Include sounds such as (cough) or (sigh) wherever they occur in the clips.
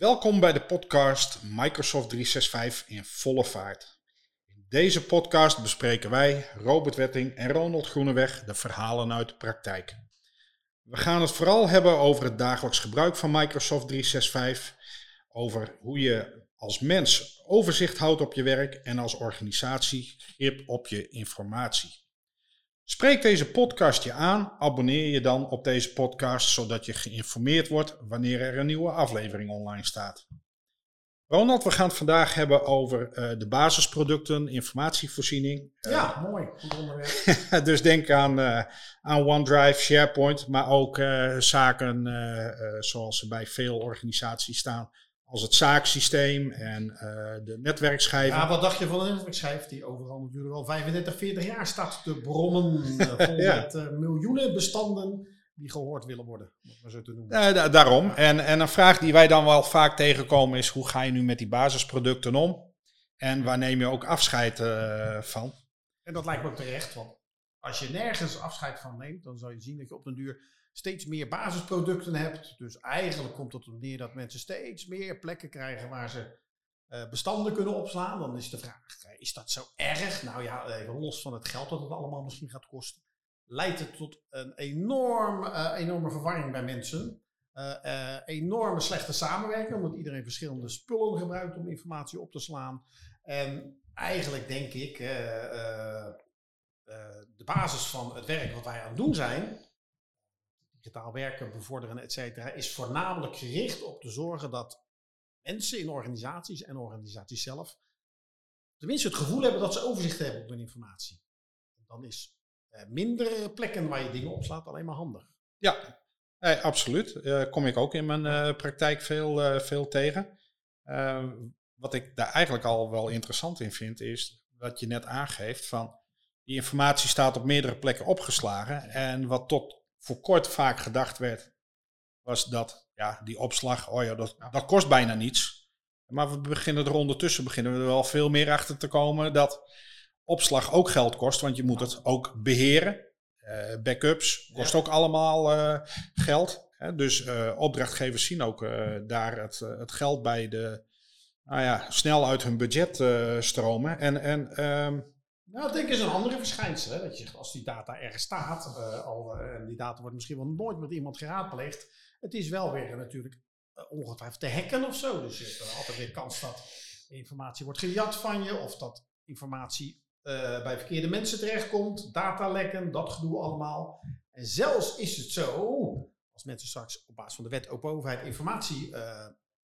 Welkom bij de podcast Microsoft 365 in volle vaart. In deze podcast bespreken wij, Robert Wetting en Ronald Groeneweg, de verhalen uit de praktijk. We gaan het vooral hebben over het dagelijks gebruik van Microsoft 365, over hoe je als mens overzicht houdt op je werk en als organisatie grip op je informatie. Spreek deze podcast je aan, abonneer je dan op deze podcast zodat je geïnformeerd wordt wanneer er een nieuwe aflevering online staat. Ronald, we gaan het vandaag hebben over uh, de basisproducten, informatievoorziening. Ja, uh, mooi. Goed onderwerp. (laughs) dus denk aan, uh, aan OneDrive, SharePoint, maar ook zaken zoals ze bij veel organisaties staan, als het zaaksysteem en de netwerkschijven. Ja, wat dacht je van de netwerkschijf die overal natuurlijk al 35, 40 jaar staat te brommen (laughs) vol ja. met miljoenen bestanden die gehoord willen worden, om maar zo te noemen. Uh, da daarom. En, en een vraag die wij dan wel vaak tegenkomen is, hoe ga je nu met die basisproducten om? En waar neem je ook afscheid uh, van? En dat lijkt me ook terecht, want als je nergens afscheid van neemt, dan zal je zien dat je op den duur steeds meer basisproducten hebt. Dus eigenlijk komt het op neer dat mensen steeds meer plekken krijgen waar ze uh, bestanden kunnen opslaan. Dan is de vraag, is dat zo erg? Nou ja, even los van het geld dat het allemaal misschien gaat kosten leidt het tot een enorm, uh, enorme verwarring bij mensen. Enorme slechte samenwerking, omdat iedereen verschillende spullen gebruikt om informatie op te slaan. En eigenlijk denk ik, de basis van het werk wat wij aan het doen zijn, digitaal werken, bevorderen, et cetera, is voornamelijk gericht op te zorgen dat mensen in organisaties en organisaties zelf tenminste het gevoel hebben dat ze overzicht hebben op hun informatie. Dan is uh, mindere plekken waar je dingen opslaat alleen maar handig. Ja, eh, absoluut. Uh, kom ik ook in mijn uh, praktijk veel, veel tegen. wat ik daar eigenlijk al wel interessant in vind, is wat je net aangeeft van die informatie staat op meerdere plekken opgeslagen. En wat tot voor kort vaak gedacht werd, was dat ja, die opslag, oh ja, dat, dat kost bijna niets. Maar we beginnen er ondertussen beginnen we er wel veel meer achter te komen dat opslag ook geld kost, want je moet het ook beheren. Uh, backups kost ook allemaal uh, geld. Hè? Dus uh, opdrachtgevers zien ook daar het, het geld bij de, nou ja, snel uit hun budget stromen. En, en, um, nou, ik denk is een andere verschijnsel. Dat je, als die data ergens staat, al, en die data wordt misschien wel nooit met iemand geraadpleegd. Het is wel weer natuurlijk ongetwijfeld te hacken of zo. Dus je hebt altijd weer kans dat informatie wordt gejat van je. Of dat informatie bij verkeerde mensen terechtkomt, datalekken, dat gedoe allemaal. En zelfs is het zo, als mensen straks op basis van de wet open overheid informatie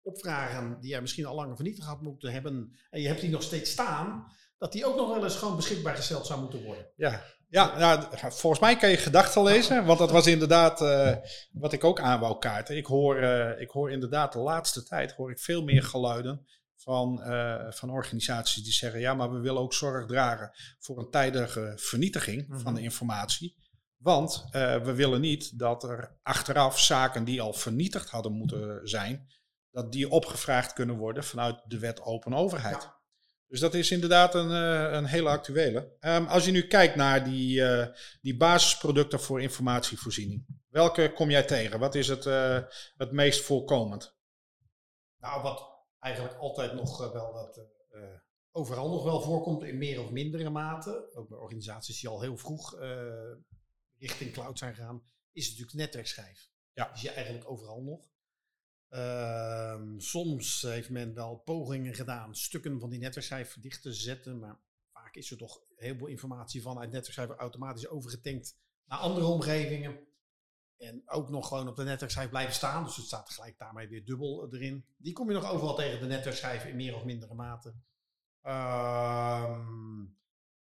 opvragen die jij misschien al langer vernietigd had moeten hebben en je hebt die nog steeds staan, dat die ook nog wel eens gewoon beschikbaar gesteld zou moeten worden. Ja, ja nou, volgens mij kan je gedachten lezen, want dat was inderdaad uh, wat ik ook aan wou kaarten. Ik hoor, ik hoor inderdaad de laatste tijd hoor ik veel meer geluiden van, uh, van organisaties die zeggen, ja, maar we willen ook zorg dragen voor een tijdige vernietiging van de mhm. informatie. Want we willen niet dat er achteraf zaken die al vernietigd hadden moeten zijn, dat die opgevraagd kunnen worden vanuit de wet open overheid. Ja. Dus dat is inderdaad een, uh, een hele actuele. Um, als je nu kijkt naar die, die basisproducten voor informatievoorziening, welke kom jij tegen? Wat is het, het meest voorkomend? Nou, wat eigenlijk altijd nog eh, wel uh, overal nog wel voorkomt in meer of mindere mate. Ook bij organisaties die al heel vroeg richting cloud zijn gegaan, is natuurlijk netwerkschijf. Ja. Die zie je eigenlijk overal nog. Uh, soms heeft men wel pogingen gedaan stukken van die netwerkschijf dicht te zetten, maar vaak is er toch heel veel informatie vanuit netwerkschijf automatisch overgetankt naar andere omgevingen. En ook nog gewoon op de netwerkschijf blijven staan. Dus het staat gelijk daarmee weer dubbel erin. Die kom je nog overal tegen de netwerkschijf in meer of mindere mate. Um,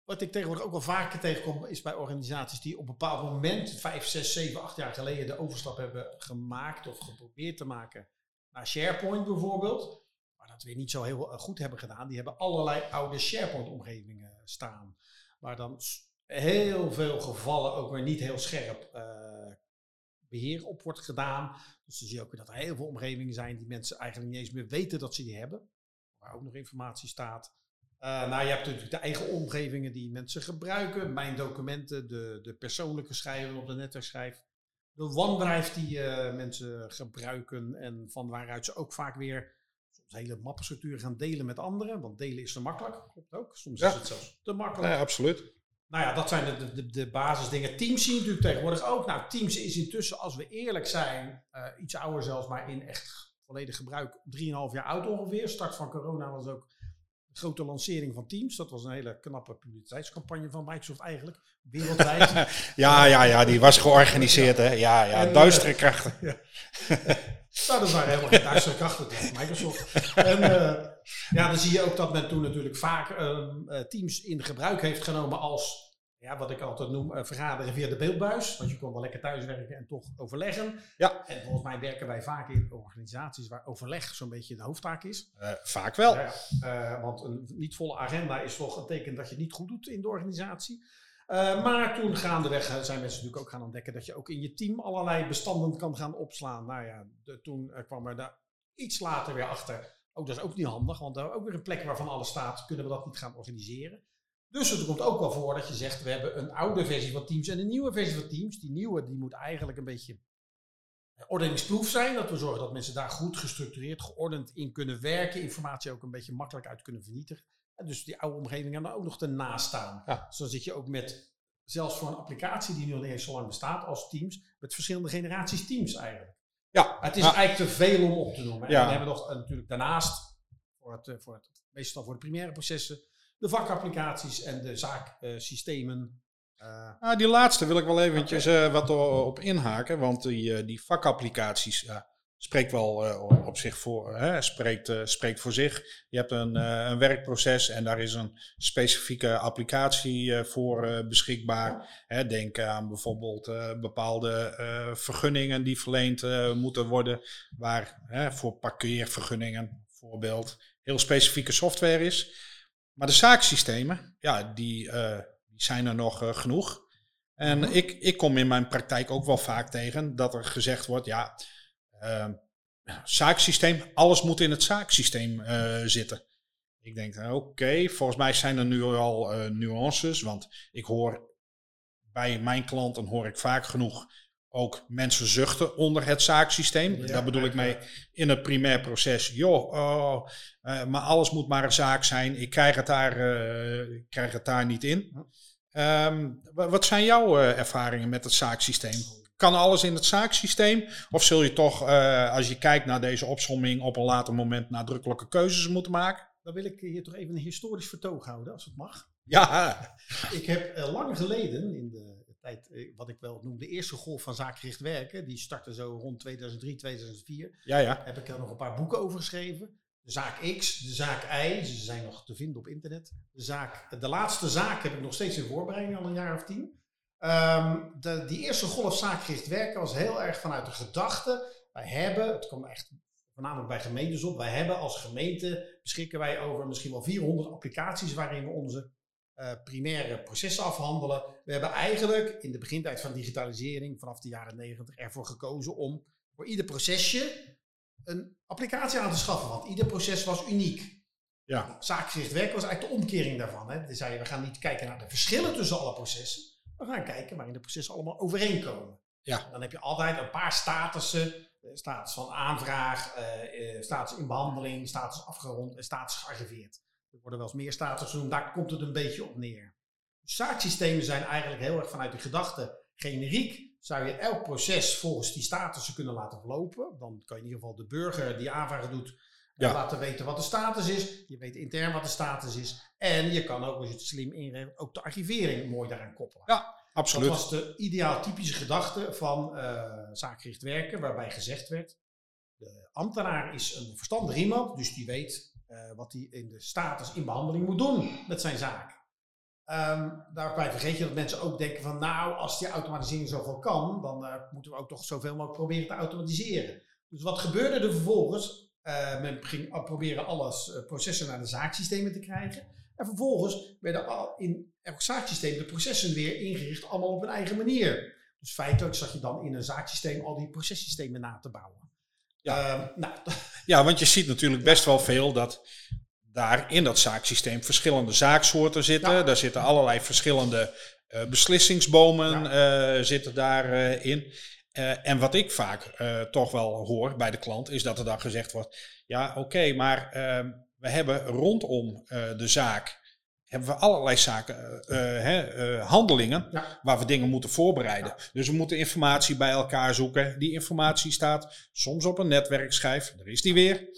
wat ik tegenwoordig ook wel vaker tegenkom, is bij organisaties die op een bepaald moment, 5, 6, 7, 8 jaar geleden, de overstap hebben gemaakt of geprobeerd te maken naar SharePoint bijvoorbeeld. Maar dat weer niet zo heel eh, goed hebben gedaan. Die hebben allerlei oude SharePoint-omgevingen staan. Waar dan heel veel gevallen ook weer niet heel scherp uh, beheer op wordt gedaan. Dus dan zie je ook dat er heel veel omgevingen zijn die mensen eigenlijk niet eens meer weten dat ze die hebben. Waar ook nog informatie staat. Uh, nou, je hebt natuurlijk de eigen omgevingen die mensen gebruiken. Mijn documenten, de, de persoonlijke schrijven op de netwerkschijf. de OneDrive die uh, mensen gebruiken en van waaruit ze ook vaak weer soms hele mappenstructuren gaan delen met anderen. Want delen is te makkelijk, klopt ook. Soms is het zelfs te makkelijk. Ja, absoluut. Nou ja, dat zijn de, de, de basisdingen. Teams zien natuurlijk tegenwoordig ook. Nou, Teams is intussen, als we eerlijk zijn, uh, iets ouder zelfs, maar in echt volledig gebruik 3,5 jaar oud ongeveer. Start van corona was ook grote lancering van Teams. Dat was een hele knappe publiciteitscampagne van Microsoft eigenlijk, wereldwijd. (laughs) ja, ja, ja, die was georganiseerd hè. Ja, ja, en, duistere krachten. Ja. (laughs) nou, dat waren helemaal geen duistere krachten, Microsoft. En uh, ja, dan zie je ook dat men toen natuurlijk vaak uh, Teams in gebruik heeft genomen als ja, wat ik altijd noem, uh, vergaderen via de beeldbuis. Want je kon wel lekker thuiswerken en toch overleggen. Ja. En volgens mij werken wij vaak in organisaties waar overleg zo'n beetje de hoofdtaak is. Uh, vaak wel. Ja, uh, want een niet volle agenda is toch een teken dat je het niet goed doet in de organisatie. maar toen gaandeweg zijn mensen natuurlijk ook gaan ontdekken dat je ook in je team allerlei bestanden kan gaan opslaan. Nou ja, de, toen kwam er daar iets later weer achter. Ook dat is ook niet handig, want daar ook weer een plek waarvan alles staat, kunnen we dat niet gaan organiseren. Dus het komt ook wel voor dat je zegt, we hebben een oude versie van Teams en een nieuwe versie van Teams. Die nieuwe die moet eigenlijk een beetje ordeningsproef zijn. Dat we zorgen dat mensen daar goed gestructureerd, geordend in kunnen werken. Informatie ook een beetje makkelijk uit kunnen vernietigen. En dus die oude omgevingen dan ook nog ernaast staan. Ja. Dus dan zit je ook met, zelfs voor een applicatie die nu niet eens zo lang bestaat als Teams, met verschillende generaties Teams eigenlijk. Ja. Het is eigenlijk te veel om op te noemen. Ja. En we hebben nog natuurlijk daarnaast, voor het, voor het, meestal voor de primaire processen, de vakapplicaties en de zaaksystemen. Uh, nou, die laatste wil ik wel eventjes uh, wat op inhaken, want die, uh, die vakapplicaties spreekt wel op zich voor, hè, spreekt, spreekt voor zich. Je hebt een, een werkproces en daar is een specifieke applicatie voor beschikbaar. Hè, denk aan bijvoorbeeld bepaalde vergunningen die verleend moeten worden, waar voor parkeervergunningen bijvoorbeeld heel specifieke software is. Maar de zaaksystemen, ja, die, uh, die zijn er nog uh, genoeg. En mhm. ik, ik kom in mijn praktijk ook wel vaak tegen dat er gezegd wordt, ja, uh, zaaksysteem, alles moet in het zaaksysteem zitten. Ik denk, oké, okay, volgens mij zijn er nu al nuances, want ik hoor bij mijn klanten hoor ik vaak genoeg ook mensen zuchten onder het zaaksysteem. Daar bedoel ik mee in het primair proces. Joh, oh, uh, maar alles moet maar een zaak zijn. Ik krijg het daar, uh, krijg het daar niet in. Um, wat zijn jouw uh, ervaringen met het zaaksysteem? Kan alles in het zaaksysteem? Of zul je toch, als je kijkt naar deze opsomming, op een later moment nadrukkelijke keuzes moeten maken? Dan wil ik hier toch even een historisch vertoog houden, als het mag. Ja. Ik heb lang geleden in de eh, wat ik wel noem, de eerste golf van zaakgericht werken, die startte zo rond 2003, 2004. Ja, ja. Heb ik er nog een paar boeken over geschreven. De zaak X, de zaak Y, ze zijn nog te vinden op internet. De, zaak, de laatste zaak heb ik nog steeds in voorbereiding, al een jaar of tien. Um, de, die eerste golf zaakgericht werken was heel erg vanuit de gedachte. Wij hebben, het komt echt voornamelijk bij gemeentes op, wij hebben als gemeente beschikken wij over misschien wel 400 applicaties waarin we onze uh, primaire processen afhandelen. We hebben eigenlijk in de begintijd van digitalisering, vanaf de jaren 90, ervoor gekozen om voor ieder procesje een applicatie aan te schaffen. Want ieder proces was uniek. Ja. Zaakgericht werken was eigenlijk de omkering daarvan. Hè. Zei, we gaan niet kijken naar de verschillen tussen alle processen. We gaan kijken waarin de processen allemaal overeenkomen. Ja. Dan heb je altijd een paar statussen. Status van aanvraag, uh, status in behandeling, status afgerond en status gearriveerd. Er worden wel eens meer status genoemd, daar komt het een beetje op neer. Zaaksystemen zijn eigenlijk heel erg vanuit de gedachte generiek. Zou je elk proces volgens die statussen kunnen laten verlopen? Dan kan je in ieder geval de burger die aanvraag doet laten weten wat de status is. Je weet intern wat de status is. En je kan ook, als je het slim inregelt, ook de archivering mooi daaraan koppelen. Ja, absoluut. Dat was de ideaal typische gedachte van uh, zaakgericht werken, waarbij gezegd werd: de ambtenaar is een verstandig iemand, dus die weet uh, wat hij in de status in behandeling moet doen met zijn zaak. Um, daarbij vergeet je dat mensen ook denken van nou, als die automatisering zoveel kan, dan uh, moeten we ook toch zoveel mogelijk proberen te automatiseren. Dus wat gebeurde er vervolgens? Uh, men ging proberen alles, processen naar de zaaksystemen te krijgen. En vervolgens werden al in elk zaaksysteem de processen weer ingericht, allemaal op een eigen manier. Dus feitelijk zat je dan in een zaaksysteem al die processystemen na te bouwen. Ja. Ehm, nou. (laughs) ja, want je ziet natuurlijk best wel veel dat daar in dat zaaksysteem verschillende zaaksoorten zitten. Daar zitten allerlei verschillende uh, beslissingsbomen uh, zitten daarin. Eh, en wat ik vaak eh, toch wel hoor bij de klant, is dat er dan gezegd wordt: ja, oké, maar ehm, we hebben rondom de zaak hebben we allerlei zaken, hè, handelingen, waar we dingen moeten voorbereiden. Dus we moeten informatie bij elkaar zoeken. Die informatie staat soms op een netwerkschijf, daar is die weer.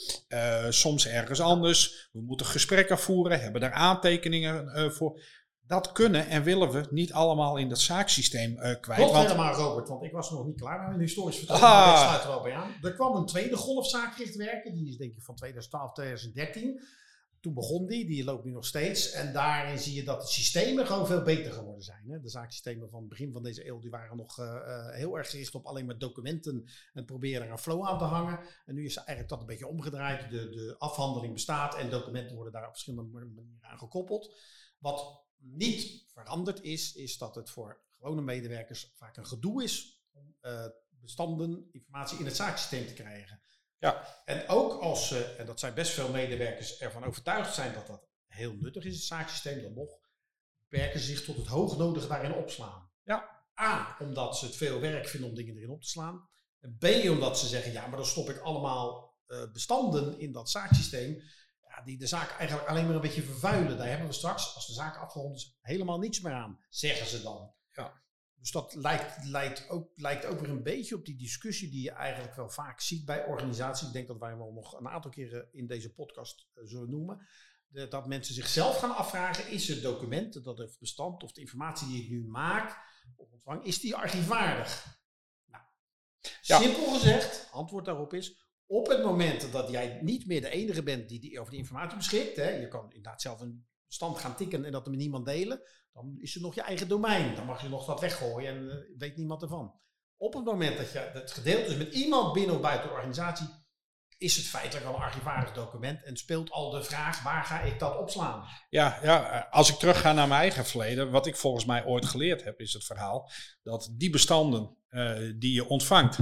soms ergens anders. We moeten gesprekken voeren, hebben daar aantekeningen voor dat kunnen en willen we niet allemaal in dat zaaksysteem kwijt. Klopt want... helemaal, Robert, want ik was nog niet klaar met een historisch vertel. Maar ik sluit er wel bij aan. Er kwam een tweede golf werken, die is denk ik van 2012, 2013. Toen begon die, die loopt nu nog steeds. En daarin zie je dat de systemen gewoon veel beter geworden zijn. Hè? De zaaksystemen van het begin van deze eeuw die waren nog uh, heel erg gericht op alleen maar documenten en proberen er een flow aan te hangen. En nu is eigenlijk dat een beetje omgedraaid. De, de afhandeling bestaat en documenten worden daar op verschillende manieren aan gekoppeld. Wat niet veranderd is, is dat het voor gewone medewerkers vaak een gedoe is om uh, bestanden, informatie in het zaaksysteem te krijgen. Ja. En ook als ze, en dat zijn best veel medewerkers, ervan overtuigd zijn dat dat heel nuttig is, het zaaksysteem, dan nog beperken ze zich tot het hoognodige daarin opslaan. Ja. A, omdat ze het veel werk vinden om dingen erin op te slaan. En B, omdat ze zeggen, ja, maar dan stop ik allemaal uh, bestanden in dat zaaksysteem die de zaak eigenlijk alleen maar een beetje vervuilen. Daar hebben we straks, als de zaak afgerond is, helemaal niets meer aan, zeggen ze dan. Ja. Dus dat lijkt, lijkt, ook, lijkt ook weer een beetje op die discussie die je eigenlijk wel vaak ziet bij organisaties. Ik denk dat wij wel nog een aantal keren in deze podcast uh, zullen noemen. De, dat mensen zichzelf gaan afvragen, is het document, dat het bestand of de informatie die ik nu maak of ontvang, is die archivaardig? Nou, simpel gezegd, antwoord daarop is, op het moment dat jij niet meer de enige bent die, die over die informatie beschikt, hè, je kan inderdaad zelf een stand gaan tikken en dat met niemand delen, dan is het nog je eigen domein. Dan mag je nog wat weggooien en uh, weet niemand ervan. Op het moment dat je het gedeeld is met iemand binnen of buiten de organisatie, is het feitelijk al een archivarig document en speelt al de vraag waar ga ik dat opslaan? Ja, ja, als ik terugga naar mijn eigen verleden, wat ik volgens mij ooit geleerd heb, is het verhaal dat die bestanden uh, die je ontvangt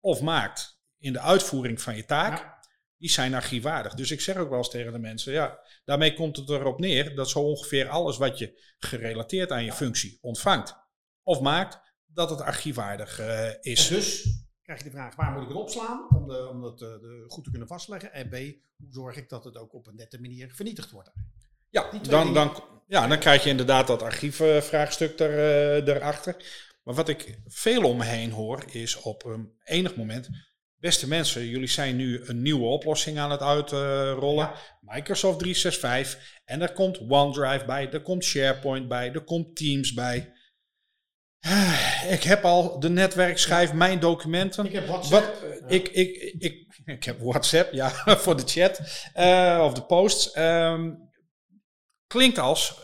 of maakt, in de uitvoering van je taak, die zijn archivaardig. Dus ik zeg ook wel eens tegen de mensen, ja, daarmee komt het erop neer dat zo ongeveer alles wat je gerelateerd aan je functie ontvangt of maakt, dat het archivaardig uh, is. En dus krijg je de vraag, waar moet ik het opslaan om, de, om dat uh, de, goed te kunnen vastleggen? En B, hoe zorg ik dat het ook op een nette manier vernietigd wordt? Ja, dan, dan, ja, dan krijg je inderdaad dat archiefvraagstuk er, uh, erachter. Maar wat ik veel om me heen hoor, is op een enig moment Beste mensen, jullie zijn nu een nieuwe oplossing aan het uitrollen. Microsoft 365. En er komt OneDrive bij, er komt SharePoint bij, er komt Teams bij. (sighs) Ik heb al de netwerkschijf, mijn documenten. Ik heb WhatsApp. Wat, ik, ik, ik, ik, heb WhatsApp, ja, (laughs) voor de chat. Uh, of de posts. Um, klinkt als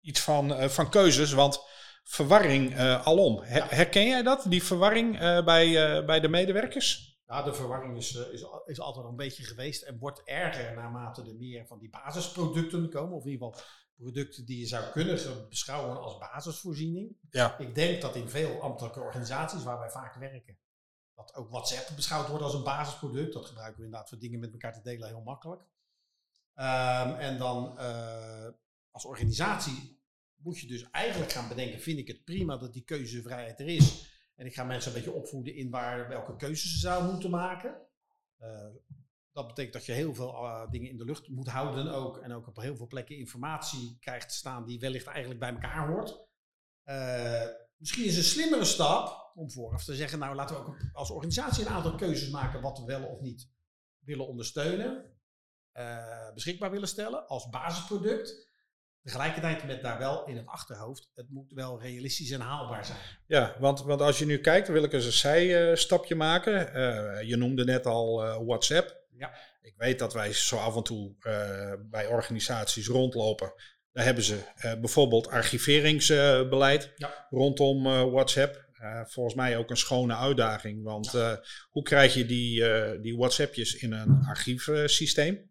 iets van, uh, van keuzes, want verwarring uh, alom. Herken jij dat, die verwarring bij, bij de medewerkers? Ja, de verwarring is, eh, is, is altijd al een beetje geweest en wordt erger naarmate er meer van die basisproducten komen. Of in ieder geval producten die je zou kunnen beschouwen als basisvoorziening. Ja. Ik denk dat in veel ambtelijke organisaties waar wij vaak werken, dat ook WhatsApp beschouwd wordt als een basisproduct. Dat gebruiken we inderdaad voor dingen met elkaar te delen heel makkelijk. Um, en dan uh, als organisatie moet je dus eigenlijk gaan bedenken, vind ik het prima dat die keuzevrijheid er is. En ik ga mensen een beetje opvoeden in waar, welke keuzes ze zouden moeten maken. Uh, dat betekent dat je heel veel uh, dingen in de lucht moet houden ook. En ook op heel veel plekken informatie krijgt staan die wellicht eigenlijk bij elkaar hoort. Uh, misschien is een slimmere stap om vooraf te zeggen, nou laten we ook als organisatie een aantal keuzes maken wat we wel of niet willen ondersteunen. beschikbaar willen stellen als basisproduct. Tegelijkertijd met daar wel in het achterhoofd, het moet wel realistisch en haalbaar zijn. Ja, want, want als je nu kijkt, wil ik eens een zijstapje maken. Uh, je noemde net al uh, WhatsApp. Ja. Ik weet dat wij zo af en toe uh, bij organisaties rondlopen. Daar hebben ze bijvoorbeeld archiveringsbeleid ja. rondom WhatsApp. volgens mij ook een schone uitdaging. Want hoe krijg je die, die WhatsAppjes in een archiefsysteem?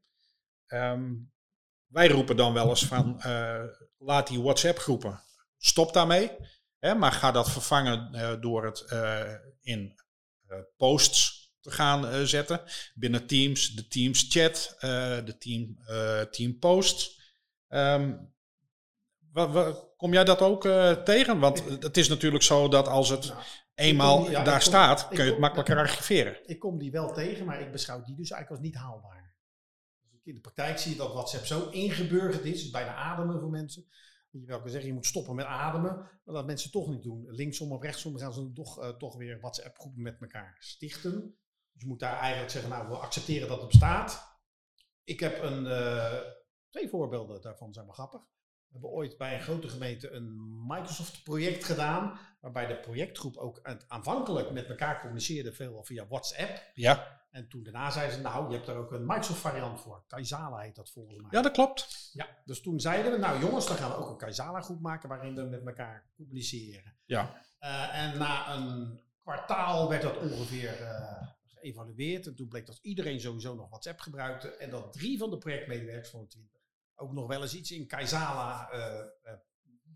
Um, wij roepen dan wel eens van, uh, laat die WhatsApp-groepen, stop daarmee. Hè, maar ga dat vervangen uh, door het uh, in posts te gaan zetten. Binnen Teams, de Teams chat, de team, team posts. Um, wat, wat, kom jij dat ook tegen? Want het is natuurlijk zo dat als het eenmaal die- ja, ik daar kom- staat, kun je het kom- makkelijker archiveren. Ik kom die wel tegen, maar ik beschouw die dus eigenlijk als niet haalbaar. In de praktijk zie je dat WhatsApp zo ingeburgerd is, bijna ademen voor mensen. Je wil zeggen, je moet stoppen met ademen, maar dat mensen toch niet doen. Linksom of rechtsom gaan ze toch, eh, toch weer WhatsApp-groepen met elkaar stichten. Dus je moet daar eigenlijk zeggen, nou, we accepteren dat het bestaat. Ik heb een, eh, twee voorbeelden daarvan, zijn wel grappig. We hebben ooit bij een grote gemeente een Microsoft-project gedaan, waarbij de projectgroep ook aan- aanvankelijk met elkaar communiceerde, veel via WhatsApp. Ja, En toen daarna zeiden ze, nou, je hebt daar ook een Microsoft variant voor. Kaizala heet dat volgens mij. ja dat klopt. Ja, dus toen zeiden we, nou jongens, dan gaan we ook een Kaizala groep maken waarin we met elkaar communiceren. Ja, Eh, en na een kwartaal werd dat ongeveer eh, geëvalueerd. En toen bleek dat iedereen sowieso nog WhatsApp gebruikte. En dat drie van de projectmedewerkers van de 20 ook nog wel eens iets in Kaizala eh, eh,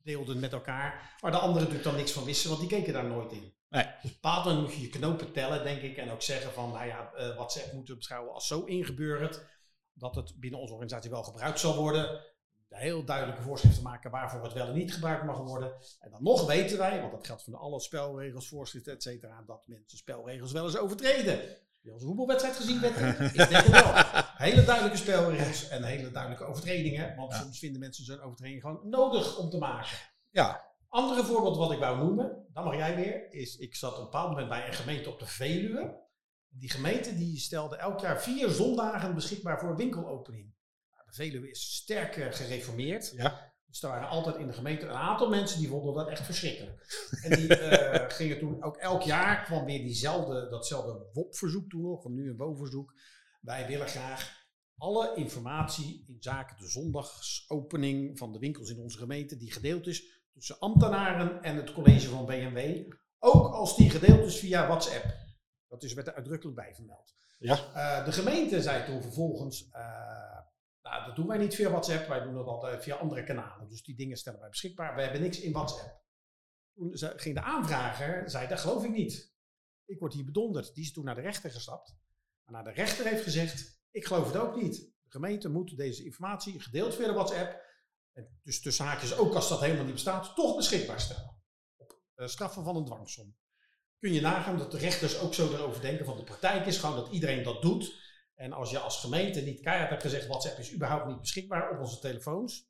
deelden met elkaar. Maar de anderen natuurlijk dan niks van wisten, want die keken daar nooit in. Nee. Dus op een moet je je knopen tellen, denk ik. En ook zeggen van, nou ja, eh, WhatsApp moeten we beschouwen als zo ingebeurd. Dat het binnen onze organisatie wel gebruikt zal worden. Heel duidelijke voorschriften maken waarvoor het wel en niet gebruikt mag worden. En dan nog weten wij, want dat geldt voor alle spelregels, voorschriften, et cetera, dat mensen spelregels wel eens overtreden. Heb je als voetbalwedstrijd gezien, Wetter? Ik denk het wel. Hele duidelijke spelregels en hele duidelijke overtredingen. Want soms vinden mensen zo'n overtreding gewoon nodig om te maken. ja, Andere voorbeeld wat ik wou noemen, dan mag jij weer, is ik zat op een bepaald moment bij een gemeente op de Veluwe. Die gemeente die stelde elk jaar vier zondagen beschikbaar voor winkelopening. Nou, de Veluwe is sterk eh, gereformeerd. ja, Dus er waren altijd in de gemeente een aantal mensen die vonden dat echt verschrikkelijk. (laughs) En die eh, gingen toen ook elk jaar kwam weer diezelfde, datzelfde WOP-verzoek toen nog, nu een WO-verzoek. Wij willen graag alle informatie in zaken de zondagsopening van de winkels in onze gemeente, die gedeeld is tussen ambtenaren en het college van BMW, ook als die gedeeld is via WhatsApp. Dat is, werd er uitdrukkelijk bij vermeld. ja, Eh, de gemeente zei toen vervolgens, eh, nou, dat doen wij niet via WhatsApp, wij doen dat altijd via andere kanalen. Dus die dingen stellen wij beschikbaar. We hebben niks in WhatsApp. Toen ging de aanvrager, zei dat geloof ik niet. Ik word hier bedonderd. Die is toen naar de rechter gestapt. Maar naar de rechter heeft gezegd, ik geloof het ook niet. De gemeente moet deze informatie, gedeeld via de WhatsApp, en dus tussen haakjes ook als dat helemaal niet bestaat, toch beschikbaar stellen. Op eh, straffen van een dwangsom kun je nagaan dat de rechters ook zo erover denken. Van de praktijk is gewoon dat iedereen dat doet. En als je als gemeente niet keihard hebt gezegd: WhatsApp is überhaupt niet beschikbaar op onze telefoons,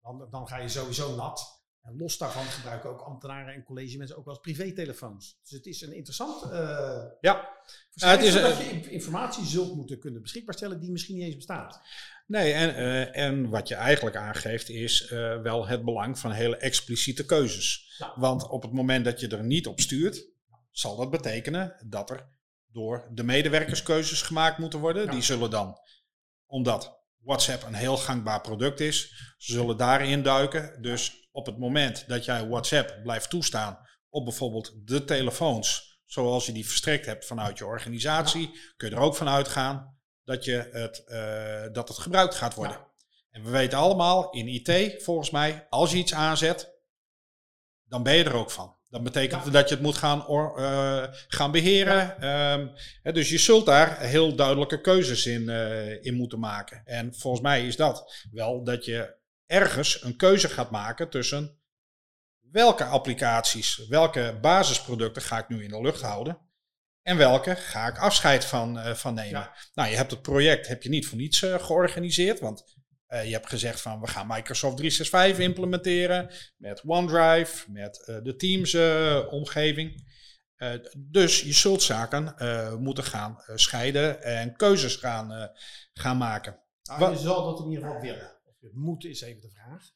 dan, dan ga je sowieso nat. En los daarvan gebruiken ook ambtenaren en collegemensen ook wel eens privételefoons. Dus het is een interessant uh, ja. het is, dat je informatie zult moeten kunnen beschikbaar stellen die misschien niet eens bestaat. Nee, en, uh, en wat je eigenlijk aangeeft is uh, wel het belang van hele expliciete keuzes. Ja. Want op het moment dat je er niet op stuurt, zal dat betekenen dat er door de medewerkers keuzes gemaakt moeten worden. Ja. Die zullen dan, omdat WhatsApp een heel gangbaar product is, zullen daarin duiken. Dus op het moment dat jij WhatsApp blijft toestaan op bijvoorbeeld de telefoons, zoals je die verstrekt hebt vanuit je organisatie, ja. kun je er ook van uitgaan dat, je het, uh, dat het gebruikt gaat worden. Ja. En we weten allemaal in IT, volgens mij, als je iets aanzet, dan ben je er ook van. Dat betekent ja. dat je het moet gaan, or, uh, gaan beheren. Ja. Um, hè, dus je zult daar heel duidelijke keuzes in, uh, in moeten maken. En volgens mij is dat wel dat je ergens een keuze gaat maken tussen welke applicaties, welke basisproducten ga ik nu in de lucht houden. En welke ga ik afscheid van, uh, van nemen. Ja. Nou, je hebt het project heb je niet voor niets georganiseerd. Want uh, je hebt gezegd van we gaan Microsoft 365 implementeren met OneDrive, met de Teams omgeving. dus je zult zaken moeten gaan scheiden en keuzes gaan, gaan maken. Nou, je zal dat in ieder geval willen. Het moet is even de vraag.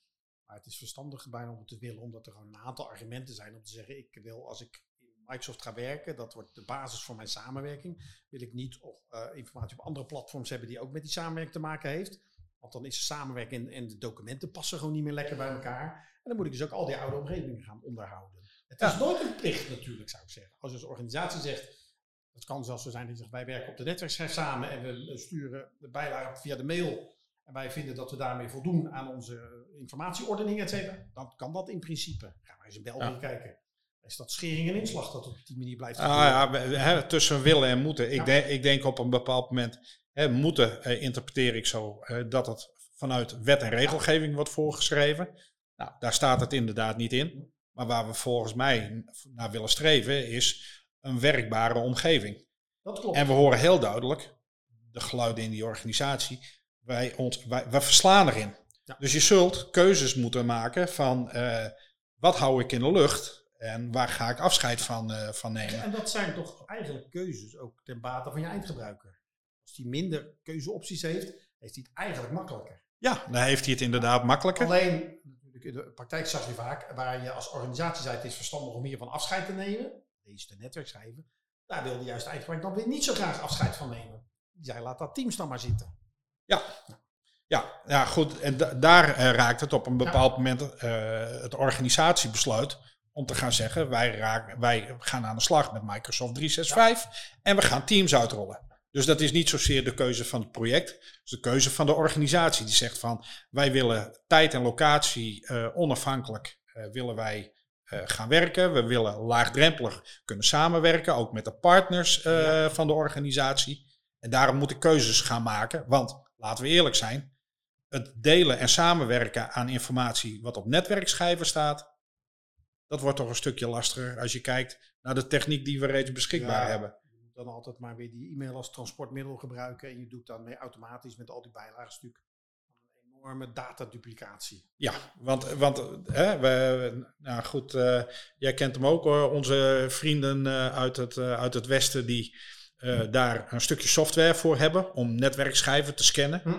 Maar het is verstandig bijna om het te willen, omdat er gewoon een aantal argumenten zijn om te zeggen: ik wil als ik in Microsoft ga werken, dat wordt de basis voor mijn samenwerking. Wil ik niet of, informatie op andere platforms hebben die ook met die samenwerking te maken heeft. Want dan is de samenwerking en de documenten passen gewoon niet meer lekker bij elkaar. En dan moet ik dus ook al die oude omgevingen gaan onderhouden. Het is ja. nooit een plicht natuurlijk, zou ik zeggen. Als je als organisatie zegt, het kan zelfs zo zijn dat je zegt, wij werken op de netwerkschef samen en we sturen de bijlage via de mail. En wij vinden dat we daarmee voldoen aan onze informatieordening, et cetera. Dan kan dat in principe. Gaan we eens in België ja. kijken. Is dat schering en inslag dat op die manier blijft? Ah, ja, hè, tussen willen en moeten. Ik, ja. denk, ik denk op een bepaald moment He, moeten uh, interpreteer ik zo dat het vanuit wet en regelgeving wordt voorgeschreven. Nou, daar staat het inderdaad niet in. Maar waar we volgens mij naar willen streven is een werkbare omgeving. Dat klopt. En we horen heel duidelijk, de geluiden in die organisatie, wij, ons, wij, wij verslaan erin. Ja. Dus je zult keuzes moeten maken van eh, wat hou ik in de lucht en waar ga ik afscheid van, eh, van nemen. En dat zijn toch eigenlijk keuzes ook ten bate van je eindgebruiker. Als die minder keuzeopties heeft, heeft hij het eigenlijk makkelijker. Ja, dan heeft hij het inderdaad makkelijker. Alleen, in de praktijk zag je vaak, waar je als organisatie zei het is verstandig om hiervan afscheid te nemen, deze de netwerkschrijver, daar wilde juist de eindgebruiker dan weer niet zo graag afscheid van nemen. Die zei laat dat teams dan maar zitten. Ja, ja, ja goed. En da- daar eh, raakt het op een bepaald moment eh, het organisatiebesluit om te gaan zeggen, wij, raken, wij gaan aan de slag met Microsoft 365 en we gaan Teams uitrollen. Dus dat is niet zozeer de keuze van het project, het is de keuze van de organisatie die zegt van wij willen tijd en locatie eh, onafhankelijk willen wij gaan werken. We willen laagdrempelig kunnen samenwerken, ook met de partners Ja. van de organisatie. En daarom moet ik keuzes gaan maken, want laten we eerlijk zijn, het delen en samenwerken aan informatie wat op netwerkschijven staat, dat wordt toch een stukje lastiger als je kijkt naar de techniek die we reeds beschikbaar Ja. hebben. Je moet dan altijd maar weer die e-mail als transportmiddel gebruiken en je doet dan mee automatisch met al die bijlagen stuk een enorme dataduplicatie. Ja, want, want hè, we, nou goed, eh, jij kent hem ook hoor, onze vrienden eh, uit, het, eh, uit het Westen die eh, daar een stukje software voor hebben om netwerkschijven te scannen. Hm.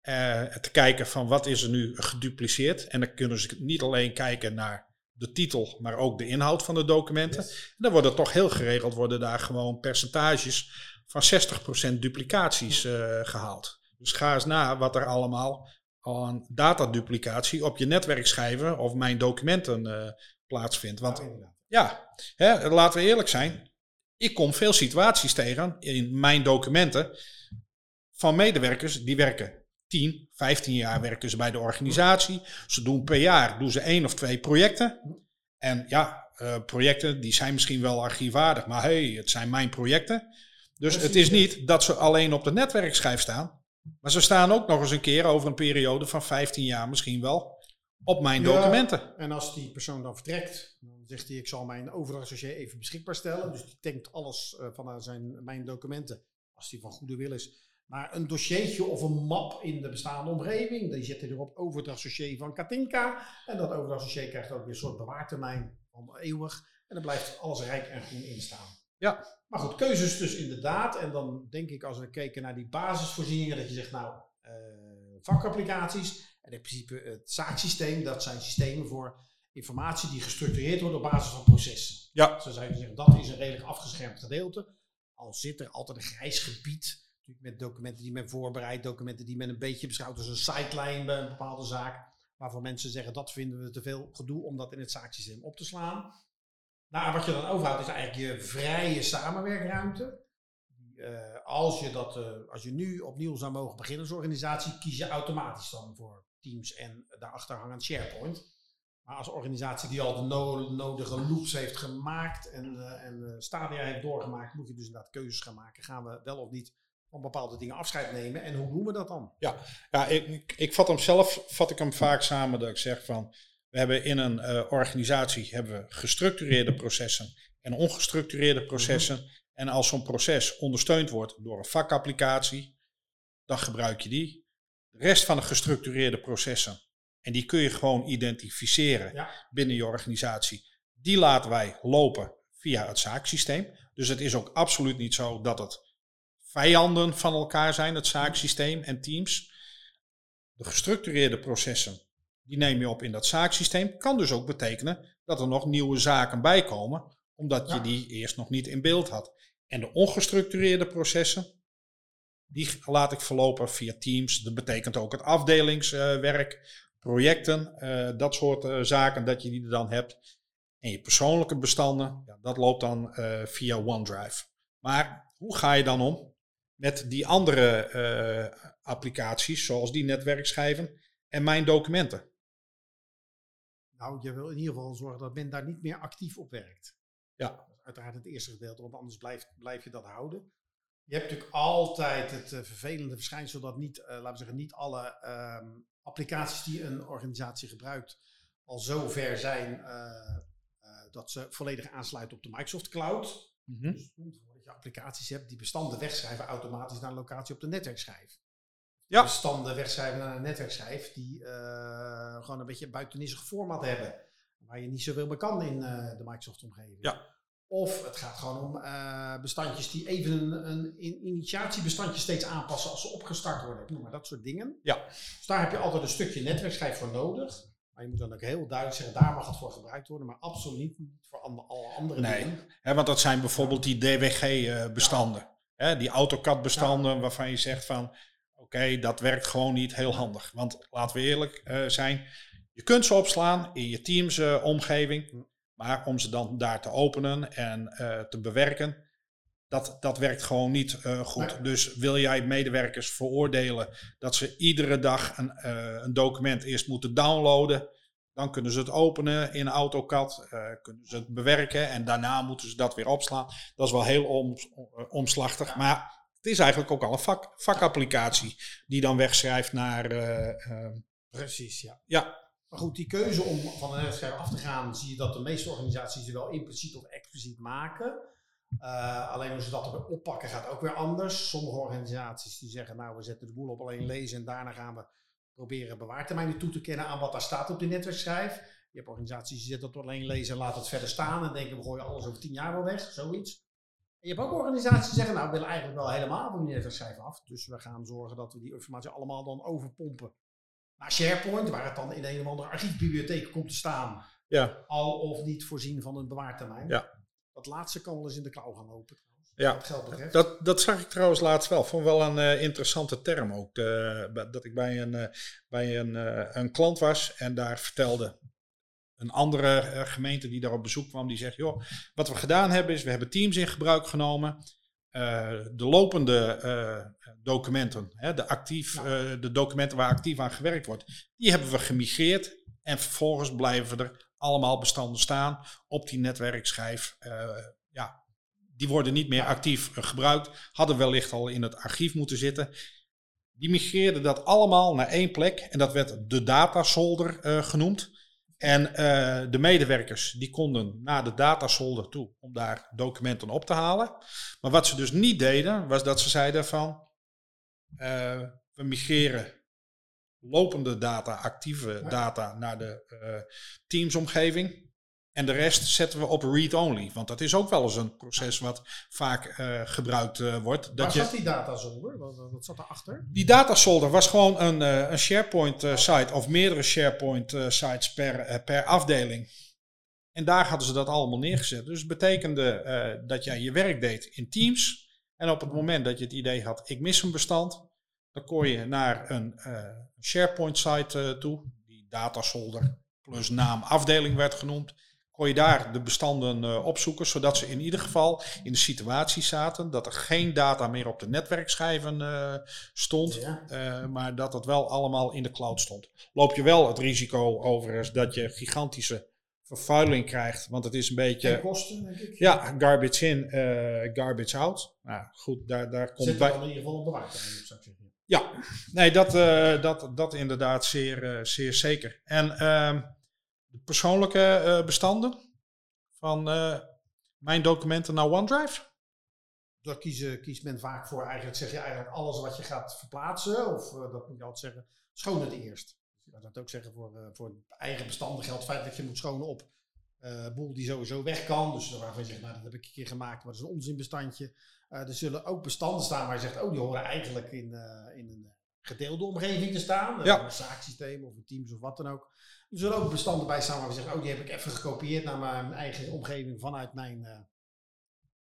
Eh, te kijken van wat is er nu gedupliceerd. En dan kunnen ze niet alleen kijken naar de titel, maar ook de inhoud van de documenten. Yes. En dan worden toch heel geregeld worden daar gewoon percentages van 60% duplicaties eh, gehaald. Dus ga eens na wat er allemaal aan dataduplicatie op je netwerkschijven of mijn documenten plaatsvindt. Want Ja, ja, hè, laten we eerlijk zijn. Ik kom veel situaties tegen in mijn documenten van medewerkers die werken 10, 15 jaar werken ze bij de organisatie. Ze doen per jaar doen ze één of twee projecten. En ja, eh, projecten die zijn misschien wel archiefwaardig, maar hey, het zijn mijn projecten. Dus het is niet dat ze alleen op de netwerkschijf staan. Maar ze staan ook nog eens een keer over een periode van 15 jaar misschien wel op mijn Ja. documenten. En als die persoon dan vertrekt, dan zegt hij: Ik zal mijn overdrachtsdossier even beschikbaar stellen. Dus die tankt alles eh, van zijn, mijn documenten, als die van goede wil is. Maar een dossiertje of een map in de bestaande omgeving, die zet hij erop overdrachtsdossier van Katinka. En dat overdrachtsdossier krijgt ook weer een soort bewaartermijn van eeuwig. En dan blijft alles rijk en groen in staan. Ja. Maar goed, keuzes dus inderdaad. En dan denk ik als we kijken naar die basisvoorzieningen, dat je zegt, nou, eh, vakapplicaties en in principe het zaaksysteem, dat zijn systemen voor informatie die gestructureerd wordt op basis van processen. Ja. Zo zou je zeggen, dat is een redelijk afgeschermd gedeelte. Al zit er altijd een grijs gebied, met documenten die men voorbereidt, documenten die men een beetje beschouwt als een sideline bij een bepaalde zaak, waarvan mensen zeggen, dat vinden we te veel gedoe om dat in het zaaksysteem op te slaan. Nou, wat je dan overhoudt is eigenlijk je vrije samenwerkruimte. Eh, als, je dat, eh, als je nu opnieuw zou mogen beginnen als organisatie, kies je automatisch dan voor Teams en daarachter hangend SharePoint. Maar als organisatie die al de no- nodige loops heeft gemaakt en, eh, en eh, stadia heeft doorgemaakt, moet je dus inderdaad keuzes gaan maken. Gaan we wel of niet van bepaalde dingen afscheid nemen en hoe doen we dat dan? Ja, ik, ik, ik vat hem zelf, vat ik hem vaak samen dat ik zeg van, we hebben in een eh, organisatie hebben we gestructureerde processen en ongestructureerde processen. En als zo'n proces ondersteund wordt door een vakapplicatie, dan gebruik je die. Rest van de gestructureerde processen, en die kun je gewoon identificeren Ja. binnen je organisatie, die laten wij lopen via het zaaksysteem. Dus het is ook absoluut niet zo dat het vijanden van elkaar zijn, het zaaksysteem en teams. De gestructureerde processen, die neem je op in dat zaaksysteem. Kan dus ook betekenen dat er nog nieuwe zaken bij komen, omdat je die eerst nog niet in beeld had. En de ongestructureerde processen, die laat ik verlopen via teams. Dat betekent ook het afdelingswerk, projecten, eh, dat soort eh, zaken dat je die er dan hebt. En je persoonlijke bestanden, ja, dat loopt dan eh, via OneDrive. Maar hoe ga je dan om met die andere applicaties, zoals die netwerkschijven en mijn documenten? Nou, je wil in ieder geval zorgen dat men daar niet meer actief op werkt. Ja. Dat is uiteraard het eerste gedeelte, want anders blijft, blijf je dat houden. Je hebt natuurlijk altijd het eh, vervelende verschijnsel dat niet, eh, laten we zeggen, niet alle ehm, applicaties die een organisatie gebruikt al zo ver zijn dat ze volledig aansluiten op de Microsoft Cloud. Mhm. Dus dat je applicaties hebt die bestanden wegschrijven automatisch naar een locatie op de netwerkschijf. Ja. Bestanden wegschrijven naar een netwerkschijf die eh, gewoon een beetje een buitennissig format hebben. Waar je niet zoveel meer kan in eh, de Microsoft omgeving. Ja. Of het gaat gewoon om eh, bestandjes die even een, een in- initiatiebestandje steeds aanpassen als ze opgestart worden. Ik noem maar dat soort dingen. Ja. Dus daar heb je altijd een stukje netwerkschijf voor nodig. Maar je moet dan ook heel duidelijk zeggen, daar mag het voor gebruikt worden, maar absoluut niet voor alle andere Nee. dingen. Hè, want dat zijn bijvoorbeeld die DWG-bestanden. Hè, die AutoCAD-bestanden waarvan je zegt van... Oké, dat werkt gewoon niet heel handig. Want laten we eerlijk eh, zijn. Je kunt ze opslaan in je Teams-omgeving. Maar om ze dan daar te openen en eh, te bewerken... Dat, dat werkt gewoon niet eh, goed. Dus wil jij medewerkers veroordelen dat ze iedere dag een, eh, een document eerst moeten downloaden, dan kunnen ze het openen in AutoCAD, kunnen ze het bewerken en daarna moeten ze dat weer opslaan. Dat is wel heel om, omslachtig, maar het is eigenlijk ook al een vak, vakapplicatie die dan wegschrijft naar. Precies, ja. ja, Maar goed, die keuze om van een netwerkschijf af te gaan, zie je dat de meeste organisaties er wel impliciet of expliciet maken. Eh, alleen hoe ze dat oppakken gaat ook weer anders. Sommige organisaties die zeggen, nou we zetten de boel op alleen lezen en daarna gaan we proberen bewaartermijnen toe te kennen aan wat daar staat op die netwerkschijf. Je hebt organisaties die zetten op alleen lezen en laten het verder staan en denken we gooien alles over tien jaar wel weg, zoiets. En je hebt ook organisaties die zeggen, nou we willen eigenlijk wel helemaal van die netwerkschijf af. Dus we gaan zorgen dat we die informatie allemaal dan overpompen SharePoint, waar het dan in een of andere archiefbibliotheek komt te staan. ja, Al of niet voorzien van een bewaartermijn. Ja. Dat laatste kan wel eens in de klauw gaan lopen. Ja. Wat geld betreft. Dat, dat zag ik trouwens laatst wel. Vond wel een eh, interessante term ook. De- bij- dat ik bij, een, eh, bij een, eh, een klant was en daar vertelde een andere eh, gemeente die daar op bezoek kwam. Die zegt, joh, wat we gedaan hebben is, we hebben Teams in gebruik genomen. Eh, de lopende eh, documenten, hè, de, actief, eh, de documenten waar actief aan gewerkt wordt, die hebben we gemigreerd. En vervolgens blijven er allemaal bestanden staan op die netwerkschijf. Ja, die worden niet meer actief gebruikt. Hadden wellicht al in het archief moeten zitten. Die migreerden dat allemaal naar één plek. En dat werd de datasolder eh, genoemd. En eh, de medewerkers die konden naar de datasolder toe om daar documenten op te halen. Maar wat ze dus niet deden, was dat ze zeiden van... eh, we migreren lopende data, actieve data naar de eh, Teams-omgeving. En de rest zetten we op read-only. Want dat is ook wel eens een proces wat vaak eh, gebruikt eh, wordt. Dat Waar je, zat die data zonder? Wat, wat- zat erachter? die datasolder was gewoon een, eh, een SharePoint-site of meerdere SharePoint-sites per, per afdeling. En daar hadden ze dat allemaal neergezet. Dus het betekende dat jij je werk deed in Teams. En op het moment dat je het idee had, ik mis een bestand, dan kon je naar een SharePoint-site toe, die datasolder plus naam afdeling werd genoemd. Kon je daar de bestanden eh, opzoeken, zodat ze in ieder geval in de situatie zaten dat er geen data meer op de netwerkschijven eh, stond, Ja. eh, maar dat het wel allemaal in de cloud stond. Loop je wel het risico overigens dat je gigantische vervuiling krijgt, want het is een beetje... En kosten, denk ik. Ja, garbage in, garbage out. Nou goed, daar, daar komt Zit bij. in ieder geval op, zou ik zeggen. Ja, nee, dat, dat, dat inderdaad zeer, zeer zeker. En ehm, de persoonlijke eh, bestanden van eh, mijn documenten naar OneDrive. Daar kiezen, kiest men vaak voor, eigenlijk zeg je eigenlijk alles wat je gaat verplaatsen. Of eh, dat moet je altijd zeggen, schoon het eerst. Je kan dat ook zeggen voor, eh, voor eigen bestanden geldt het feit dat je moet schonen op eh boel die sowieso weg kan. Dus waarvan je zegt, nou dat heb ik een keer gemaakt, maar dat is een onzinbestandje. Eh, er zullen ook bestanden staan waar je zegt, oh die horen eigenlijk in, eh, in een gedeelde omgeving te staan. Eh, Ja. Een zaaksysteem of een Teams of wat dan ook. Er zullen ook bestanden bij staan waar je zegt, oh die heb ik even gekopieerd naar mijn eigen omgeving vanuit mijn eh,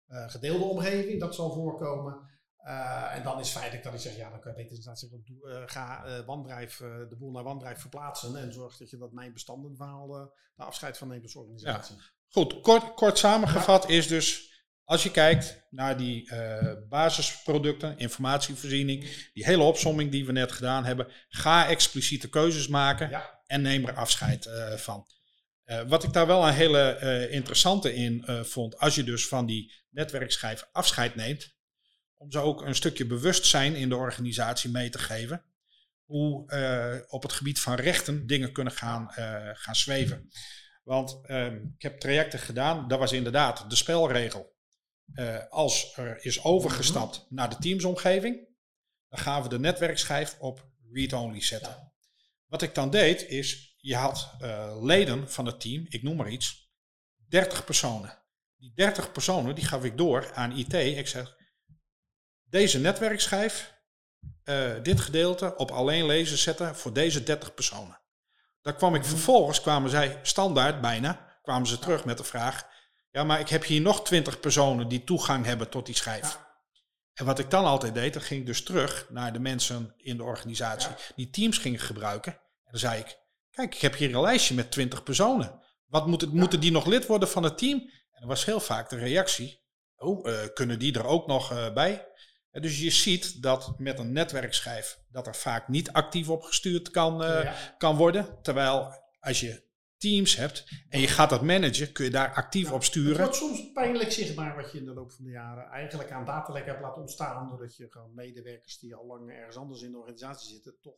eh, gedeelde omgeving. Dat zal voorkomen. Eh, en dan is feitelijk dat ik zeg, ja, dan kan je beter inderdaad zeggen, doe, ga OneDrive, de boel naar OneDrive verplaatsen en zorg dat je dat mijn bestandenverhaal daar afscheid van neemt als organisatie. Goed, kort, kort samengevat is dus, als je kijkt naar die basisproducten, informatievoorziening, die hele opsomming die we net gedaan hebben, ga expliciete keuzes maken Ja. En neem er afscheid eh, van. Eh, wat ik daar wel een hele eh, interessante in vond, als je dus van die netwerkschijf afscheid neemt, om ze ook een stukje bewustzijn in de organisatie mee te geven. hoe uh, op het gebied van rechten dingen kunnen gaan, uh, gaan zweven. Want um, ik heb trajecten gedaan, dat was inderdaad de spelregel. Als er is overgestapt -hmm. naar de teamsomgeving, dan gaan we de netwerkschijf op read-only zetten. Wat ik dan deed, is je had leden van het team, ik noem maar iets, 30 personen. Die 30 personen die gaf ik door aan IT. Ik zeg, deze netwerkschijf, uh, dit gedeelte op alleen lezen zetten voor deze 30 personen. Daar kwam ik vervolgens, kwamen zij standaard bijna, kwamen ze terug met de vraag, ja maar ik heb hier nog 20 personen die toegang hebben tot die schijf. En wat ik dan altijd deed, dan ging ik dus terug naar de mensen in de organisatie die Teams gingen gebruiken. En dan zei ik, kijk, ik heb hier een lijstje met 20 personen. Wat moet het, Moeten die nog lid worden van het team? En er was heel vaak de reactie, oh, uh, kunnen die er ook nog uh, bij? Dus je ziet dat met een netwerkschijf dat er vaak niet actief op gestuurd kan, uh, ja. kan worden. Terwijl als je teams hebt en je gaat dat managen, kun je daar actief op sturen. Het wordt soms pijnlijk zichtbaar wat je in de loop van de jaren eigenlijk aan datalek hebt laten ontstaan. Doordat je gewoon medewerkers die al lang ergens anders in de organisatie zitten, toch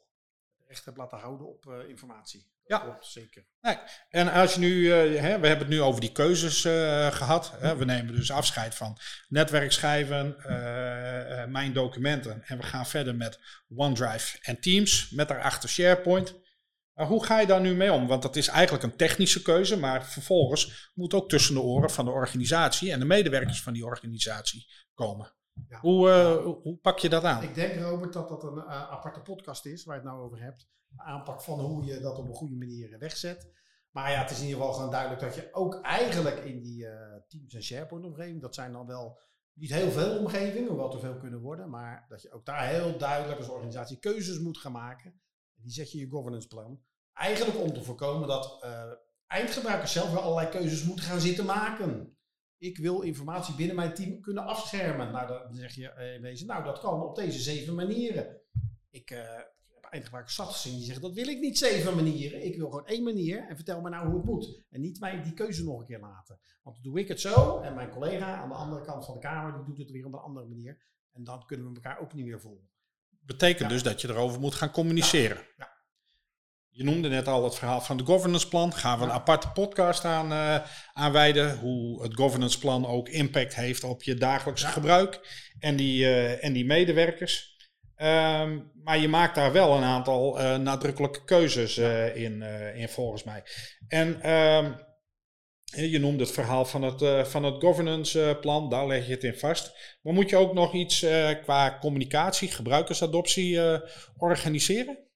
recht hebt laten houden op uh, informatie. Dat ja, klopt, zeker. Nee. En als je nu, uh, hè, we hebben het nu over die keuzes uh, gehad. Hè. We nemen dus afscheid van netwerkschijven, mijn documenten. En we gaan verder met OneDrive en Teams, met daarachter SharePoint. Maar hoe ga je daar nu mee om? Want dat is eigenlijk een technische keuze, maar vervolgens moet ook tussen de oren van de organisatie en de medewerkers van die organisatie komen. Ja. Hoe, uh, hoe pak je dat aan? Ik denk, Robert, dat dat een uh, aparte podcast is waar je het nou over hebt. De aanpak van hoe je dat op een goede manier wegzet. Maar ja, het is in ieder geval gewoon duidelijk dat je ook eigenlijk in die uh, Teams en SharePoint omgeving, dat zijn dan wel niet heel veel omgevingen, hoewel er veel kunnen worden, maar dat je ook daar heel duidelijk als organisatie keuzes moet gaan maken. Die zet je in je governance plan. Eigenlijk om te voorkomen dat eindgebruikers zelf wel allerlei keuzes moeten gaan zitten maken ik wil informatie binnen mijn team kunnen afschermen. Nou, dan zeg je in wezen, nou, dat kan op deze zeven manieren. Ik uh, heb eindgebruikers zat gezien die zeggen, dat wil ik niet zeven manieren. Ik wil gewoon één manier en vertel me nou hoe het moet. En niet mij die keuze nog een keer laten. Want doe ik het zo en mijn collega aan de andere kant van de kamer, die doet het weer op een andere manier. En dan kunnen we elkaar ook niet meer volgen. Betekent ja. dus dat je erover moet gaan communiceren. Ja. ja. Je noemde net al het verhaal van de governance plan. Gaan we een aparte podcast aan, uh, aan wijden. Hoe het governance plan ook impact heeft op je dagelijkse ja. gebruik. En die, uh, en die medewerkers. Um, maar je maakt daar wel een aantal uh, nadrukkelijke keuzes in, in, volgens mij. En um, je noemde het verhaal van het, van het governance plan. Daar leg je het in vast. Maar moet je ook nog iets qua communicatie, gebruikersadoptie organiseren?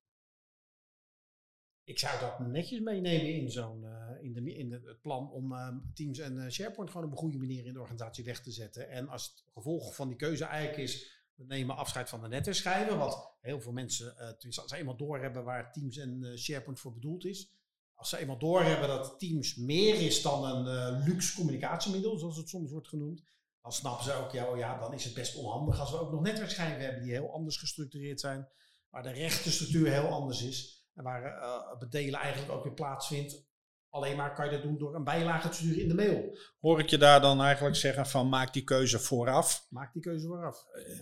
Ik zou dat netjes meenemen in, zo'n, uh, in, de, in het plan om uh, Teams en uh, SharePoint gewoon op een goede manier in de organisatie weg te zetten. En als het gevolg van die keuze eigenlijk is, we nemen afscheid van de netwerkschijven, wat heel veel mensen, als ze eenmaal doorhebben waar Teams en SharePoint voor bedoeld is, als ze eenmaal doorhebben dat Teams meer is dan een luxe communicatiemiddel, zoals het soms wordt genoemd, dan snappen ze ook, ja, oh ja, dan is het best onhandig als we ook nog netwerkschijven hebben die heel anders gestructureerd zijn, waar de rechtenstructuur heel anders is. En waar uh, bedelen eigenlijk ook weer plaatsvindt. Alleen maar kan je dat doen door een bijlage te sturen in de mail. Hoor ik je daar dan eigenlijk zeggen van maak die keuze vooraf? Maak die keuze vooraf. Uh,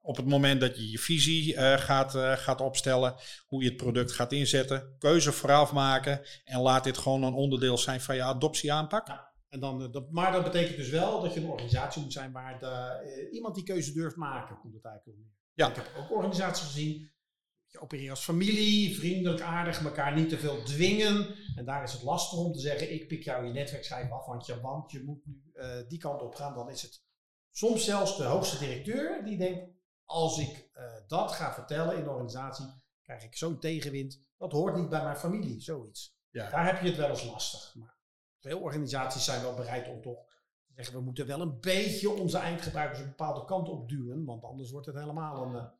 op het moment dat je je visie uh, gaat, gaat opstellen, hoe je het product gaat inzetten, keuze vooraf maken en laat dit gewoon een onderdeel zijn van je adoptieaanpak. Ja. En dan, dat, maar dat betekent dus wel dat je een organisatie moet zijn waar de, iemand die keuze durft maken, komt het eigenlijk om. Ja. Ik heb ook organisaties gezien je opereert als familie, vriendelijk, aardig, elkaar niet te veel dwingen. En daar is het lastig om te zeggen, ik pik jou je netwerkschijf af, want je, want je moet nu uh, die kant op gaan. Dan is het soms zelfs de hoogste directeur die denkt, als ik uh, dat ga vertellen in de organisatie, krijg ik zo'n tegenwind. Dat hoort niet bij mijn familie, zoiets. Ja. Daar heb je het wel eens lastig. Maar veel organisaties zijn wel bereid om toch te zeggen, we moeten wel een beetje onze eindgebruikers een bepaalde kant op duwen, want anders wordt het helemaal een...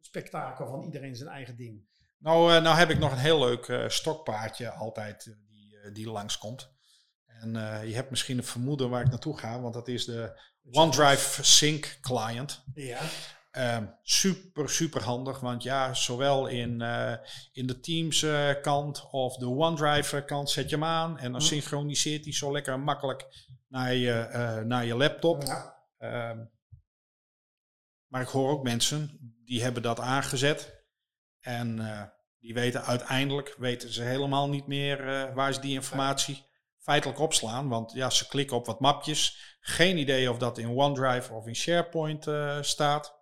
Spektakel van iedereen zijn eigen ding. Nou, uh, nou heb ik nog een heel leuk uh, stokpaardje altijd uh, die, die langskomt. En je hebt misschien een vermoeden waar ik naartoe ga, want dat is de OneDrive Sync client. Ja. Um, super, super handig, want ja, zowel in, in de Teams kant of de OneDrive kant zet je hem aan en dan hm. synchroniseert hij zo lekker makkelijk naar je, naar je laptop. Ja. Um, maar ik hoor ook mensen die hebben dat aangezet. En uh, die weten uiteindelijk, weten ze helemaal niet meer uh, waar ze die informatie feitelijk opslaan. Want ja, ze klikken op wat mapjes. Geen idee of dat in OneDrive of in SharePoint uh, staat.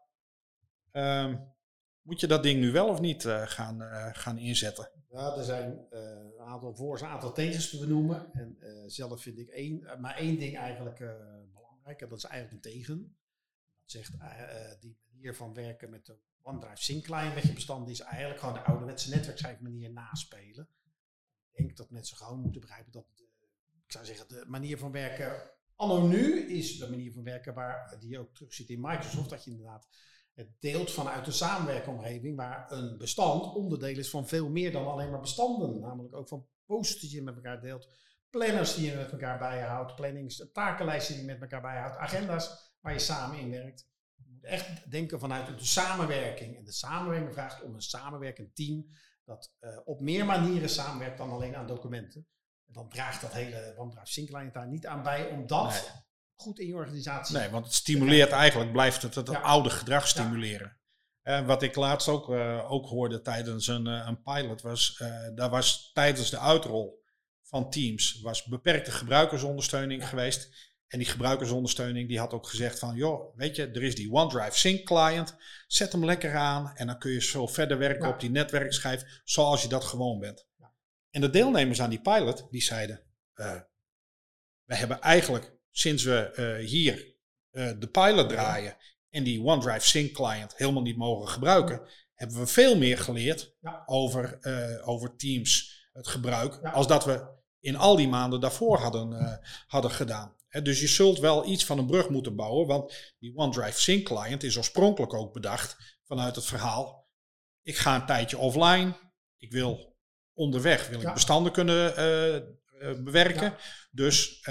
Um, moet je dat ding nu wel of niet gaan, gaan inzetten? Ja, er zijn een aantal voor's, een aantal tegens te benoemen. En zelf vind ik één, maar één ding eigenlijk belangrijk. En dat is eigenlijk een tegen. Zegt die manier van werken met de OneDrive Sync client met je bestanden is eigenlijk gewoon de ouderwetse netwerkschrijfmanier naspelen. Ik denk dat mensen gewoon moeten begrijpen dat, de, ik zou zeggen, de manier van werken anno nu is de manier van werken waar die ook terug zit in Microsoft. Dat je inderdaad het deelt vanuit de samenwerkomgeving waar een bestand onderdeel is van veel meer dan alleen maar bestanden. Namelijk ook van posters die je met elkaar deelt, planners die je met elkaar bijhoudt, plannings, takenlijsten die je met elkaar bijhoudt, agenda's waar je samen in werkt echt denken vanuit de samenwerking. En de samenwerking vraagt om een samenwerkend team dat uh, op meer manieren samenwerkt dan alleen aan documenten. En dan draagt dat hele OneDrive Syncline daar niet aan bij om dat nee. goed in je organisatie Nee, want het stimuleert eigenlijk, blijft het het oude gedrag stimuleren. Ja. Uh, wat ik laatst ook, uh, ook hoorde tijdens een, een pilot was, daar was tijdens de uitrol van Teams was beperkte gebruikersondersteuning geweest. En die gebruikersondersteuning die had ook gezegd van, joh, weet je, er is die OneDrive Sync client, zet hem lekker aan en dan kun je zo verder werken op die netwerkschijf zoals je dat gewoon bent. Ja. En de deelnemers aan die pilot, die zeiden, uh, we hebben eigenlijk sinds we uh, hier uh, de pilot draaien en die OneDrive Sync client helemaal niet mogen gebruiken, hebben we veel meer geleerd ja. over, over Teams, het gebruik, als dat we in al die maanden daarvoor hadden, hadden gedaan dus je zult wel iets van een brug moeten bouwen, want die OneDrive Sync client is oorspronkelijk ook bedacht vanuit het verhaal. Ik ga een tijdje offline. Ik wil onderweg wil ik bestanden kunnen uh, uh, bewerken. Dus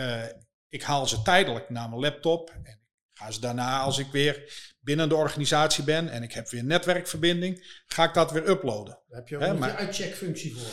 ik haal ze tijdelijk naar mijn laptop en ga ze daarna, als ik weer binnen de organisatie ben en ik heb weer een netwerkverbinding, ga ik dat weer uploaden. Daar heb je ook He, een uitcheckfunctie voor.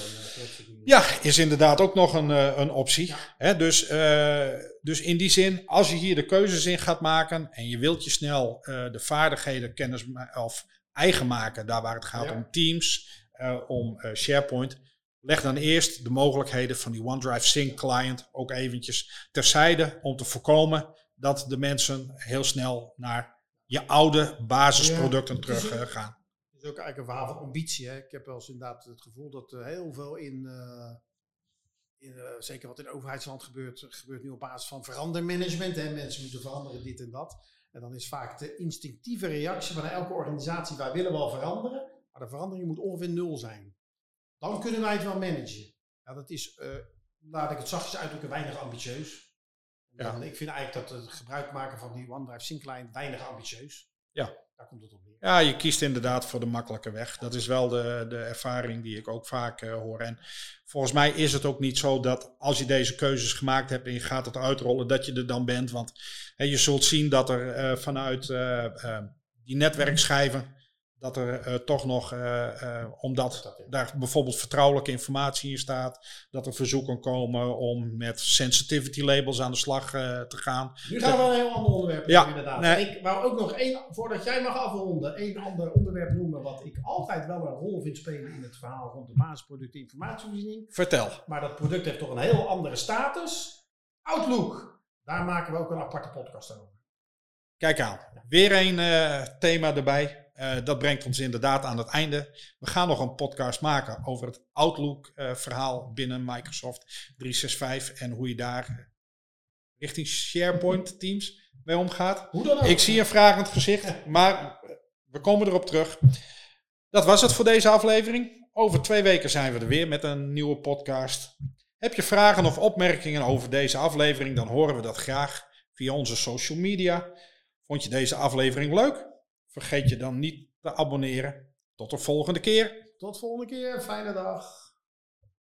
Een, ja, is inderdaad ook nog een, een optie. Ja. dus, uh, dus in die zin, als je hier de keuzes in gaat maken en je wilt je snel uh, de vaardigheden kennis of eigen maken, daar waar het gaat ja. om Teams, uh, om SharePoint, leg dan eerst de mogelijkheden van die OneDrive Sync client ook eventjes terzijde om te voorkomen dat de mensen heel snel naar je oude basisproducten ja, terug uh, gaan. Het is ook eigenlijk een verhaal van ambitie. Hè? Ik heb wel eens inderdaad het gevoel dat er heel veel in, uh, in uh, zeker wat in overheidsland gebeurt, gebeurt nu op basis van verandermanagement. Hè? Mensen moeten veranderen, dit en dat. En dan is vaak de instinctieve reactie van elke organisatie, wij willen wel veranderen, maar de verandering moet ongeveer nul zijn. Dan kunnen wij het wel managen. Ja, dat is, laat ik het zachtjes uitdrukken, weinig ambitieus. Ja. ik vind eigenlijk dat het gebruik maken van die OneDrive Sync client weinig ambitieus. Ja. Daar komt het op neer. Ja, je kiest inderdaad voor de makkelijke weg. Dat is wel de, de ervaring die ik ook vaak uh, hoor. En volgens mij is het ook niet zo dat als je deze keuzes gemaakt hebt en je gaat het uitrollen, dat je er dan bent. Want hè, je zult zien dat er uh, vanuit uh, die netwerkschijven dat er uh, toch nog, uh, uh, omdat daar bijvoorbeeld vertrouwelijke informatie in staat, dat er verzoeken komen om met sensitivity labels aan de slag te gaan. Nu gaan we een heel ander onderwerp ja, inderdaad. Nee. Ik wou ook nog één, voordat jij mag afronden, één ander onderwerp noemen wat ik altijd wel een rol vind spelen in het verhaal rond de basisproducten informatievoorziening. Vertel. Maar dat product heeft toch een heel andere status. Outlook. Daar maken we ook een aparte podcast over. Kijk aan. Weer een thema erbij. Uh, dat brengt ons inderdaad aan het einde. We gaan nog een podcast maken over het Outlook-verhaal uh, binnen Microsoft 365 en hoe je daar richting SharePoint Teams mee omgaat. Hoe dan ook? Ik zie een vragend gezicht, maar we komen erop terug. Dat was het voor deze aflevering. Over twee weken zijn we er weer met een nieuwe podcast. Heb je vragen of opmerkingen over deze aflevering, dan horen we dat graag via onze social media. Vond je deze aflevering leuk? Vergeet je dan niet te abonneren. Tot de volgende keer. Tot de volgende keer. Fijne dag.